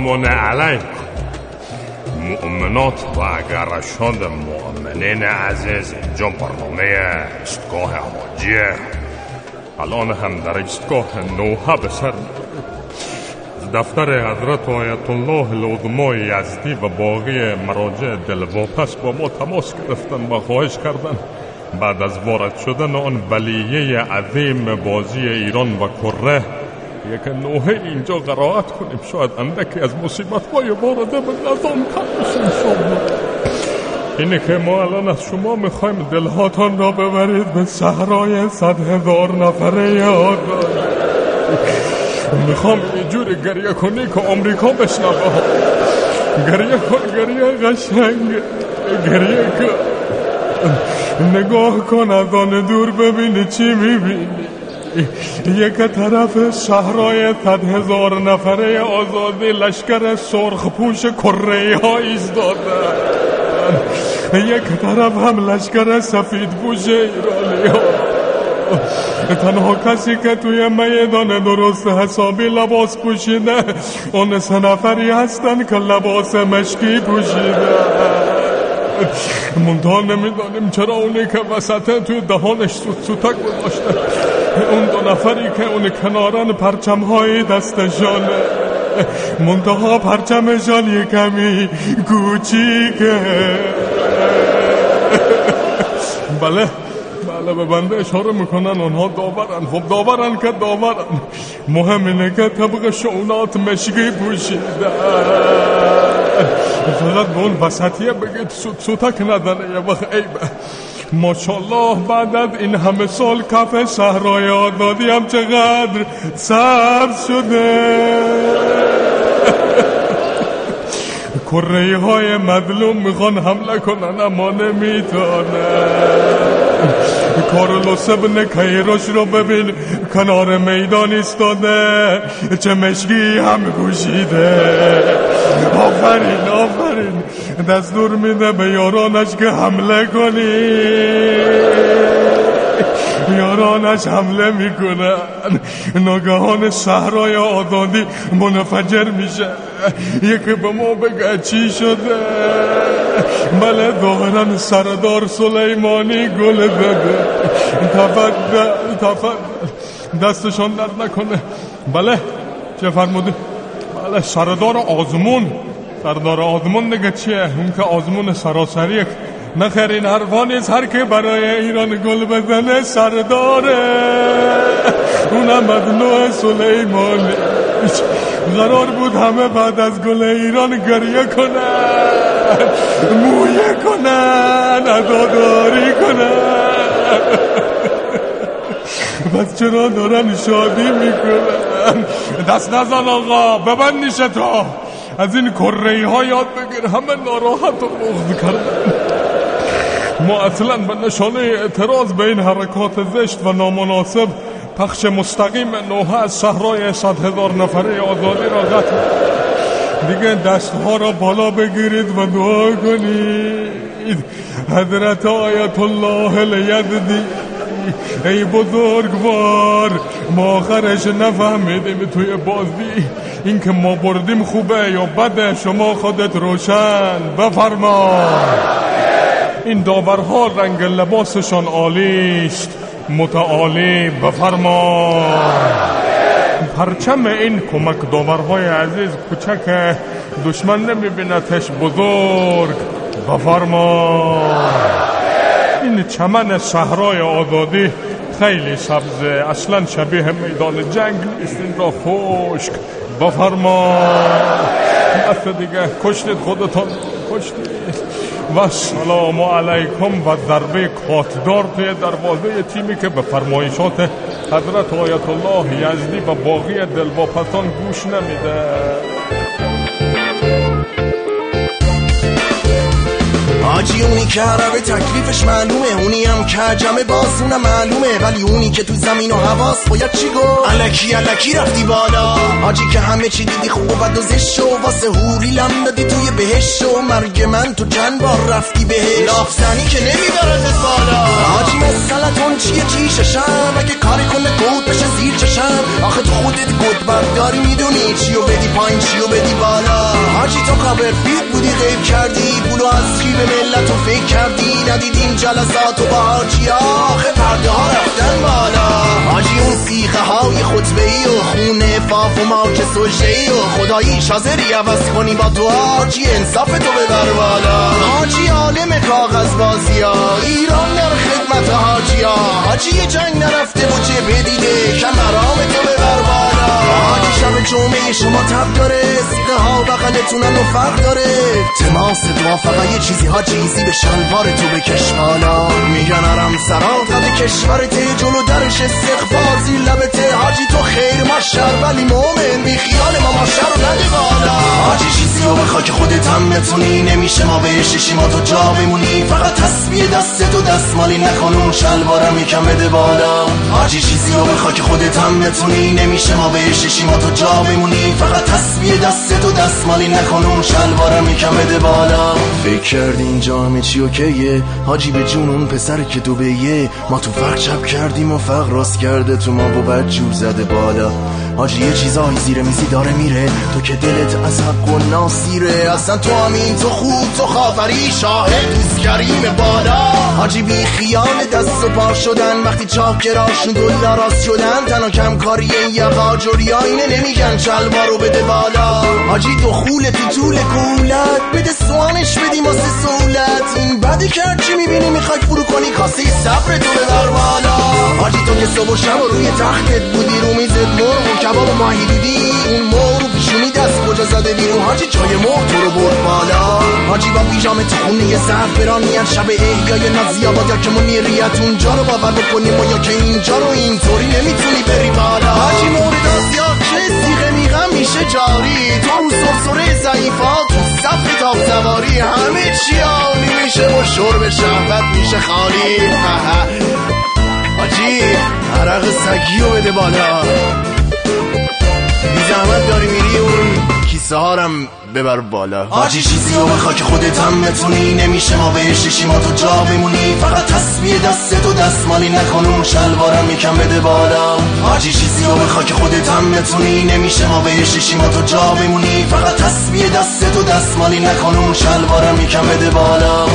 سلام علیکم مؤمنات و اگرشان مؤمنین عزیز اینجا برنامه استگاه حاجیه. الان هم در استگاه نوحه به سر دفتر حضرت آیت الله العظمای یزدی و باقی مراجع دلواپس با ما تماس گرفتن و خواهش کردن. بعد از وارد شدن آن بلیه عظیم بازی ایران و کره یک نوحه اینجا قرائت کنیم. شاید اندکی از مصیبت های وارده به نظام کم بشیم اینه که ما الان از شما می‌خوایم دلهاتان را ببرید به صحرای صد هزار نفره آگاه می‌خوام اینجوری گریه کنی که آمریکا بشنوه. گریه کن گریه قشنگ. گریه کن. نگاه کن از آن دور ببینی چی می‌بینی. یک طرف شهرهای صد هزار نفره آزادی لشکر سرخ پوش کره ها ایستاده. یک طرف هم لشکر سفید پوش ایرانی ها تنها کسی که توی میدان درست حسابی لباس پوشیده اون سه نفری هستن که لباس مشکی پوشیده. منتها نمی‌دانیم چرا اونی که وسطه توی دهانش سوت سوتک گذاشته. اون دو نفری که اون کنارن پرچم های دستشان منتها پرچمشان یه کمی کوچیکه. بله بله به بنده اشاره می‌کنن اونها داورن. خب داورن که داورن. مهم اینه که طبق شعونات مشگی پوشیده. فقط به اون وسطیه بگید سوتک نداره یه وقت عیبه ماشالله بعد این همه سال کف صحرای آزادی هم چقدر سبز شده. کره های مظلوم می‌خوان حمله کنن اما نمی‌تونن. کارلوس ابن کیروش رو ببین کنار میدان ایستاده چه مشکی هم گوشیده آفرین آفرین. دستور میده به یارانش که حمله کنی. یارانش حمله می‌کنن. ناگهان شهرهای آزادی منفجر میشه. یکی به ما بگه چی شده. بله ظاهرا سردار سلیمانی گل بده تفضل تفضل دستشان درد نکنه. بله چه فرمودی؟ بله سردار آزمون. سردار آزمون دیگه چیه؟ اون که آزمون سراسری نخیر این حرفا نیست. هر که برای ایران گل بزنه سرداره. اونم از نوع سلیمانی قرار بود همه بعد از گل ایران گریه کنن مویه کنن اداداری کنن. بس چرا دارن شادی می‌کنن؟ دست نزن آقا ببند نیشه تا از این کره ها یاد بگیر. همه ناراحت و بغض کردن ما اصلا به نشانه اعتراض به این حرکات زشت و نامناسب پخش مستقیم نوحه از صحرای صد هزار نفره آزادی را قطع دیگه دستها را بالا بگیرید و دعا کنید. حضرت آیت الله لیددی ای بزرگوار ما آخرش نفهمیدیم توی بازی. اینکه ما بردیم خوبه یا بده شما خودت روشن بفرما. این داورها رنگ لباسشان عالیست متعالی بفرما. پرچم این کمک داورهای عزیز کوچک دشمن نمیبینتش بزرگ بفرما. چمن صحرای آزادی خیلی سبزه اصلا شبیه میدان جنگ. نیست این را خشک بفرما دست دیگه کشتید خودتان. کشتید. و سلام علیکم و ضربه کاتدار توی دروازه تیمی که به فرمایشات حضرت آیت الله یزدی و باقی دلواپسان گوش نمیده. حاجی اونی که عربه تکلیفش معلومه اونی هم که عجمه باز اونم معلومه. ولی اونی که تو زمین و حواس باید چی گو علکی علکی رفتی بالا. حاجی که همه چی دیدی خوب و بد و زشت و واسه هوری لم دادی توی بهش و مرگ من تو چند بار رفتی بهش لاف زنی که نمی‌برد بالا. حاجی مثلا اون چیه چیششم اگه تو خودت گود برداری می‌دونی چیو بدی پایین چیو بدی بالا. حاجی تو کابرفیلد بودی غیب کردی. پولو از کی به ملت و فکر کردی. ندیدیم جلسات و با حاجی آخه پرده ها رفتن بالا. حاجی اون سیخه های خطبه ای و خونه فاف و مارک سوشه ای و خدایی شازری عوض کنی با تو. حاجی انصاف تو ببر بالا. حاجی عالم کاغذ بازی ها. ایران در خدمت حاجی ها. حاجی جنگ نرفته و چه بدیده کمرام تو شب جمعه شما تب داره سیقه ها بغلتونن و فرق داره. تماس دعا فقط یه چیزی ها چیزی به شلوار تو بکش بالا. میگن ارم سرا قد کشورت جلو درش استغفار زیر لبته حاجی تو خیر ما شر ولی مومن بی خیال ما ما شر نده بالا. حاجی چیزی رو بخوا که خودت هم بتونی. نمیشه ما بهش ما تو جا بمونی. فقط تسبیه دست تو دستمالی نکن اون شلوارم یکم بده بالا. حاجی چیزی رو بخوا که خودت هم بتونی. نمیشه ما بهش ما تو جا بمونی. فقط تسبیه دست تو دستمالی نکن اون شلوارم یکم بده بالا. فکر کردی اینجا همه چی اوکیه؟ حاجی به جون اون پسر که تو بیه. ما تو فرق چپ کردیم و فرق راست کرده تو ما. با بد جور زده بالا. حاجی یه چیزایی زیر میزی داره میره. تو که دلت از حق و ناسیره اصلا تو همین تو خوب تو خافری شاهد دوست کریم بالا. حاجی بی خیال دست و پا شدن وقتی چاکراشون دلاراست شدن تنها کم کاری یه قاجوری اینه نمیگن شلوار رو بده بالا. حاجی دخول تو طول کولت بده سوانش بدیم واسه سولت این بدی کرد چی می‌بینی می‌خوای فرو کنی کاسه صبر تو ببر بالا. حاجی تو که صبح و شب و روی تختت بودی رو میزت مرغ و کباب ماهی دیدی اون مرغ دست کجا زده بیرون؟ حاجی چای مرغ تو رو برد بالا. حاجی با پیژامه تو خونه یه ظرف میان شب احیای نازی آباد یا که منیریت اونجا رو باور بکنیم و یا که اینجا رو اینطوری نمی‌تونی بری بالا. حاجی مورد آسیا چه سیغه میغم میشه جاری. تو رو سرسره ضعیفا تو صف تاب سواری. همه چی عالی میشه و شرب شهوت میشه خالی. حاجی عرق سگی رو بده بالا. بی زحمت داری کیسه هارم ببر بالا. حاجی چیزی رو بخوا که خودت هم بتونی. نمیشه ما بهش ما تو جا بمونی. فقط تسبیه دست تو دستمالی نکن اون شلوارم یکم بده بالا. حاجی چیزی رو بخوا که خودت هم بتونی. نمیشه ما بهش ما تو جا بمونی. فقط تسبیه دست تو دستمالی نکن اون شلوارم یکم بده بالا.